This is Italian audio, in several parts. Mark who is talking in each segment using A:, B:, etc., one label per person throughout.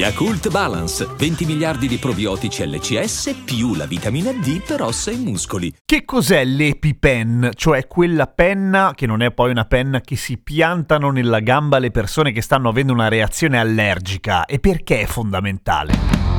A: Yakult Balance, 20 miliardi di probiotici LCS più la vitamina D per ossa e muscoli.
B: Che cos'è l'EpiPen? Cioè quella penna, che non è poi una penna, che si piantano nella gamba le persone che stanno avendo una reazione allergica e perché è fondamentale?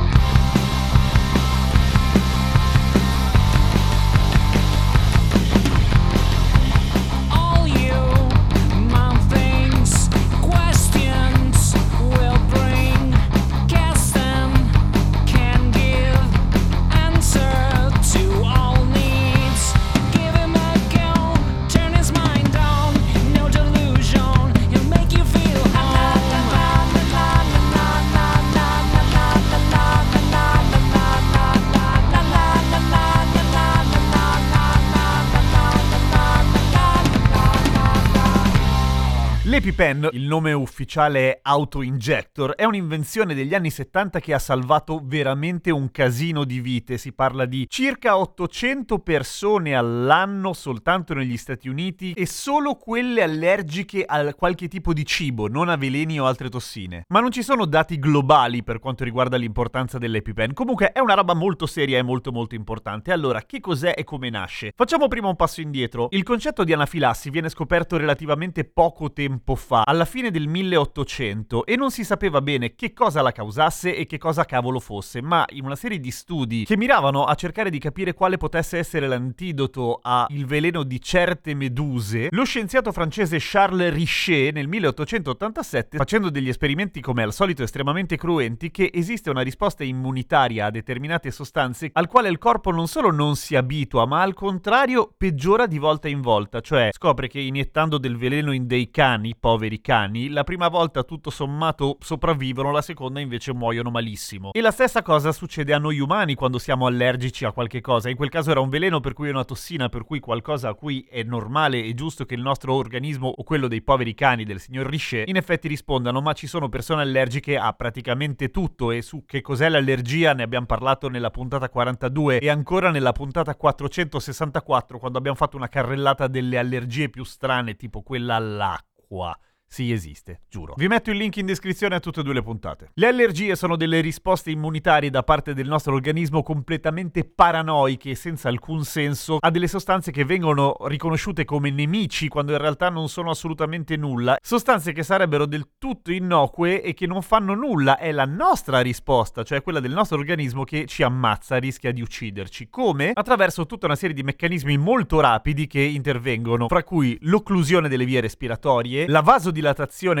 B: L'EpiPen, il nome ufficiale Auto-Injector, è un'invenzione degli anni 70 che ha salvato veramente un casino di vite. Si parla di circa 800 persone all'anno soltanto negli Stati Uniti e solo quelle allergiche a qualche tipo di cibo, non a veleni o altre tossine. Ma non ci sono dati globali per quanto riguarda l'importanza dell'EpiPen. Comunque è una roba molto seria e molto molto importante. Allora, che cos'è e come nasce? Facciamo prima un passo indietro. Il concetto di anafilassi viene scoperto relativamente poco tempo fa, alla fine del 1800, e non si sapeva bene che cosa la causasse e che cosa cavolo fosse, ma in una serie di studi che miravano a cercare di capire quale potesse essere l'antidoto al veleno di certe meduse, lo scienziato francese Charles Richet nel 1887, facendo degli esperimenti come al solito estremamente cruenti, che esiste una risposta immunitaria a determinate sostanze al quale il corpo non solo non si abitua, ma al contrario peggiora di volta in volta, cioè scopre che iniettando del veleno in dei cani, poveri cani, la prima volta tutto sommato sopravvivono, la seconda invece muoiono malissimo. E la stessa cosa succede a noi umani quando siamo allergici a qualche cosa. In quel caso era un veleno per cui è una tossina, per cui qualcosa a cui è normale e giusto che il nostro organismo o quello dei poveri cani del signor Richet in effetti rispondano, ma ci sono persone allergiche a praticamente tutto e su che cos'è l'allergia ne abbiamo parlato nella puntata 42 e ancora nella puntata 464 quando abbiamo fatto una carrellata delle allergie più strane tipo quella all'acqua. 我啊 Sì, esiste, giuro. Vi metto il link in descrizione a tutte e due le puntate. Le allergie sono delle risposte immunitarie da parte del nostro organismo completamente paranoiche e senza alcun senso a delle sostanze che vengono riconosciute come nemici quando in realtà non sono assolutamente nulla. Sostanze che sarebbero del tutto innocue e che non fanno nulla. È la nostra risposta, cioè quella del nostro organismo che ci ammazza, rischia di ucciderci. Come? Attraverso tutta una serie di meccanismi molto rapidi che intervengono, fra cui l'occlusione delle vie respiratorie, la vasodilatazione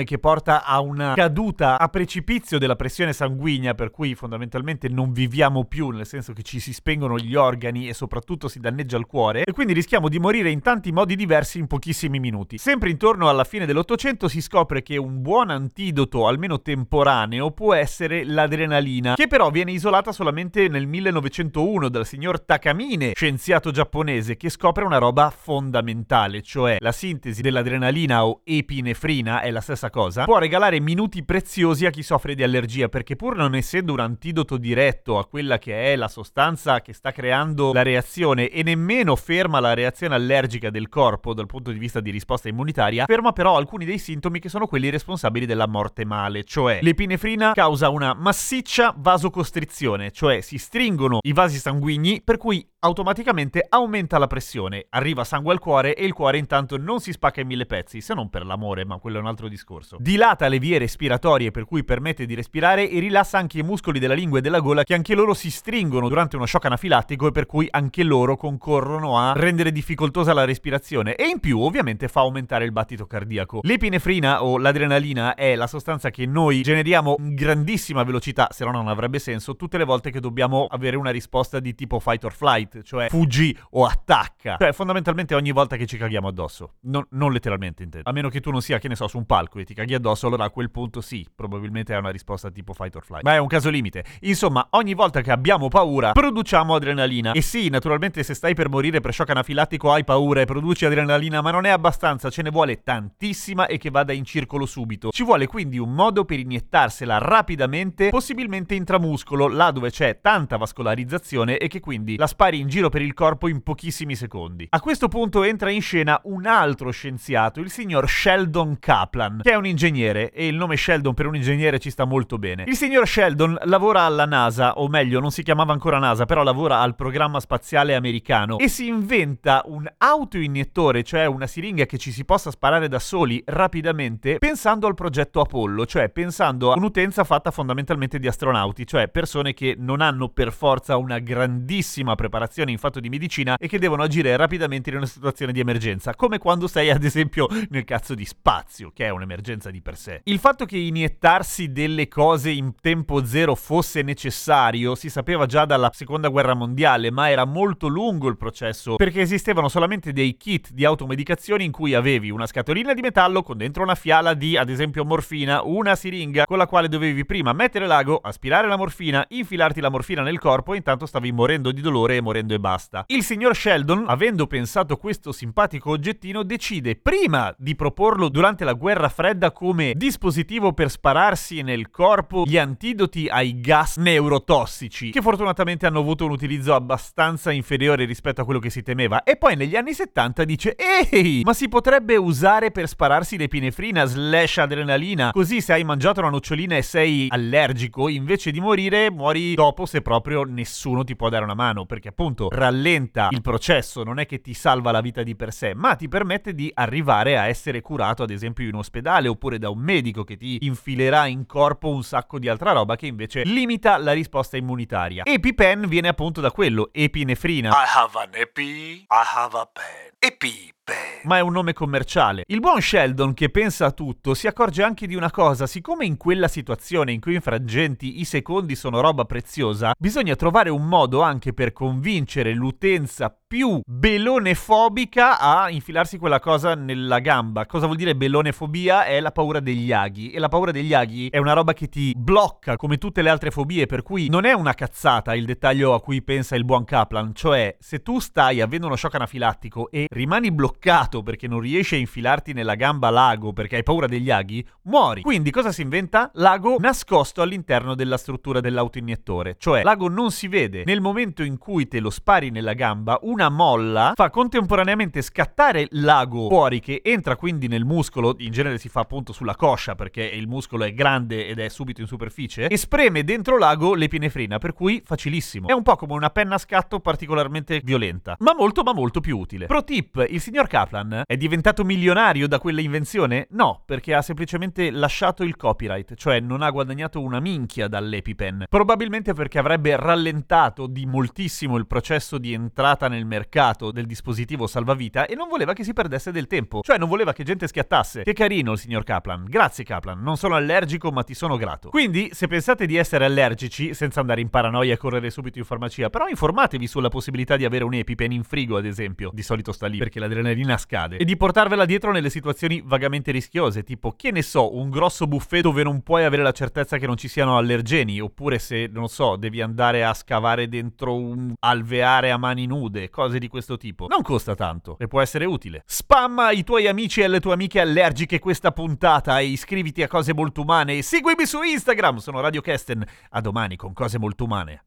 B: che porta a una caduta a precipizio della pressione sanguigna, per cui fondamentalmente non viviamo più, nel senso che ci si spengono gli organi e soprattutto si danneggia il cuore, e quindi rischiamo di morire in tanti modi diversi in pochissimi minuti. Sempre intorno alla fine dell'Ottocento si scopre che un buon antidoto, almeno temporaneo, può essere l'adrenalina, che però viene isolata solamente nel 1901 dal signor Takamine, scienziato giapponese, che scopre una roba fondamentale, cioè la sintesi dell'adrenalina o epinefrina è la stessa cosa, può regalare minuti preziosi a chi soffre di allergia, perché pur non essendo un antidoto diretto a quella che è la sostanza che sta creando la reazione e nemmeno ferma la reazione allergica del corpo dal punto di vista di risposta immunitaria, ferma però alcuni dei sintomi che sono quelli responsabili della morte male, cioè l'epinefrina causa una massiccia vasocostrizione, cioè si stringono i vasi sanguigni per cui automaticamente aumenta la pressione, arriva sangue al cuore e il cuore intanto non si spacca in mille pezzi, se non per l'amore, ma quello è un altro discorso. Dilata le vie respiratorie per cui permette di respirare e rilassa anche i muscoli della lingua e della gola che anche loro si stringono durante uno shock anafilattico e per cui anche loro concorrono a rendere difficoltosa la respirazione e in più ovviamente fa aumentare il battito cardiaco. L'epinefrina o l'adrenalina è la sostanza che noi generiamo in grandissima velocità, se no non avrebbe senso, tutte le volte che dobbiamo avere una risposta di tipo fight or flight, cioè fuggi o attacca. Cioè fondamentalmente ogni volta che ci caghiamo addosso. Non, non letteralmente intendo. A meno che tu non sia, che ne so, su un palco e ti caghi addosso, allora a quel punto sì, probabilmente è una risposta tipo fight or flight. Ma è un caso limite. Insomma, ogni volta che abbiamo paura, produciamo adrenalina. E sì, naturalmente se stai per morire per shock anafilattico hai paura e produci adrenalina, ma non è abbastanza, ce ne vuole tantissima e che vada in circolo subito. Ci vuole quindi un modo per iniettarsela rapidamente, possibilmente intramuscolo, là dove c'è tanta vascolarizzazione e che quindi la spari in giro per il corpo in pochissimi secondi. A questo punto entra in scena un altro scienziato, il signor Sheldon Kaplan, che è un ingegnere e il nome Sheldon per un ingegnere ci sta molto bene. Il signor Sheldon lavora alla NASA, o meglio, non si chiamava ancora NASA, però lavora al programma spaziale americano e si inventa un autoiniettore, cioè una siringa che ci si possa sparare da soli rapidamente, pensando al progetto Apollo, cioè pensando a un'utenza fatta fondamentalmente di astronauti, cioè persone che non hanno per forza una grandissima preparazione in fatto di medicina e che devono agire rapidamente in una situazione di emergenza, come quando sei ad esempio nel cazzo di spazio, che è un'emergenza di per sé. Il fatto che iniettarsi delle cose in tempo zero fosse necessario si sapeva già dalla seconda guerra mondiale, ma era molto lungo il processo perché esistevano solamente dei kit di automedicazione in cui avevi una scatolina di metallo con dentro una fiala di ad esempio morfina, una siringa con la quale dovevi prima mettere l'ago, aspirare la morfina, infilarti la morfina nel corpo e intanto stavi morendo di dolore e morendo e basta. Il signor Sheldon, avendo pensato questo simpatico oggettino, decide prima di proporlo durante la guerra fredda come dispositivo per spararsi nel corpo gli antidoti ai gas neurotossici, che fortunatamente hanno avuto un utilizzo abbastanza inferiore rispetto a quello che si temeva, e poi negli anni 70 dice ehi, ma si potrebbe usare per spararsi l'epinefrina slash adrenalina, così se hai mangiato una nocciolina e sei allergico, invece di morire muori dopo se proprio nessuno ti può dare una mano, perché appunto rallenta il processo, non è che ti salva la vita di per sé, ma ti permette di arrivare a essere curato ad esempio in ospedale oppure da un medico che ti infilerà in corpo un sacco di altra roba che invece limita la risposta immunitaria. EpiPen viene appunto da quello, epinefrina.
C: I have an epi, I have a pen. Epi pen.
B: ma è un nome commerciale. Il buon Sheldon, che pensa a tutto, si accorge anche di una cosa: siccome in quella situazione in cui in frangenti i secondi sono roba preziosa, bisogna trovare un modo anche per convincere l'utenza più belonefobica a infilarsi quella cosa nella gamba. Cosa vuol dire belonefobia? È la paura degli aghi. E la paura degli aghi è una roba che ti blocca come tutte le altre fobie, per cui non è una cazzata il dettaglio a cui pensa il buon Kaplan. Cioè, se tu stai avendo uno shock anafilattico e rimani bloccato perché non riesci a infilarti nella gamba l'ago perché hai paura degli aghi, muori. Quindi cosa si inventa? L'ago nascosto all'interno della struttura dell'autoiniettore. Cioè, l'ago non si vede. Nel momento in cui te lo spari nella gamba, una molla fa contemporaneamente scattare l'ago fuori che entra quindi nel muscolo, in genere si fa appunto sulla coscia perché il muscolo è grande ed è subito in superficie, e spreme dentro l'ago l'epinefrina, per cui facilissimo. È un po' come una penna a scatto particolarmente violenta, ma molto ma molto più utile. Pro tip, il signor Kaplan è diventato milionario da quella invenzione? No, perché ha semplicemente lasciato il copyright, cioè non ha guadagnato una minchia dall'EpiPen. Probabilmente perché avrebbe rallentato di moltissimo il processo di entrata nel mercato del dispositivo salvavita e non voleva che si perdesse del tempo, cioè non voleva che gente schiattasse. Che carino il signor Kaplan. Grazie Kaplan, non sono allergico ma ti sono grato. Quindi, se pensate di essere allergici, senza andare in paranoia e correre subito in farmacia, però informatevi sulla possibilità di avere un EpiPen in frigo, ad esempio. Di solito sta lì perché l'adrenalina scade. E di portarvela dietro nelle situazioni vagamente rischiose, tipo, che ne so, un grosso buffet dove non puoi avere la certezza che non ci siano allergeni, oppure se, non so, devi andare a scavare dentro un alveare a mani nude, cose di questo tipo. Non costa tanto e può essere utile. Spamma ai tuoi amici e alle tue amiche allergiche questa puntata e iscriviti a Cose Molto Umane e seguimi su Instagram, sono Radio Kesten. A domani con Cose Molto Umane.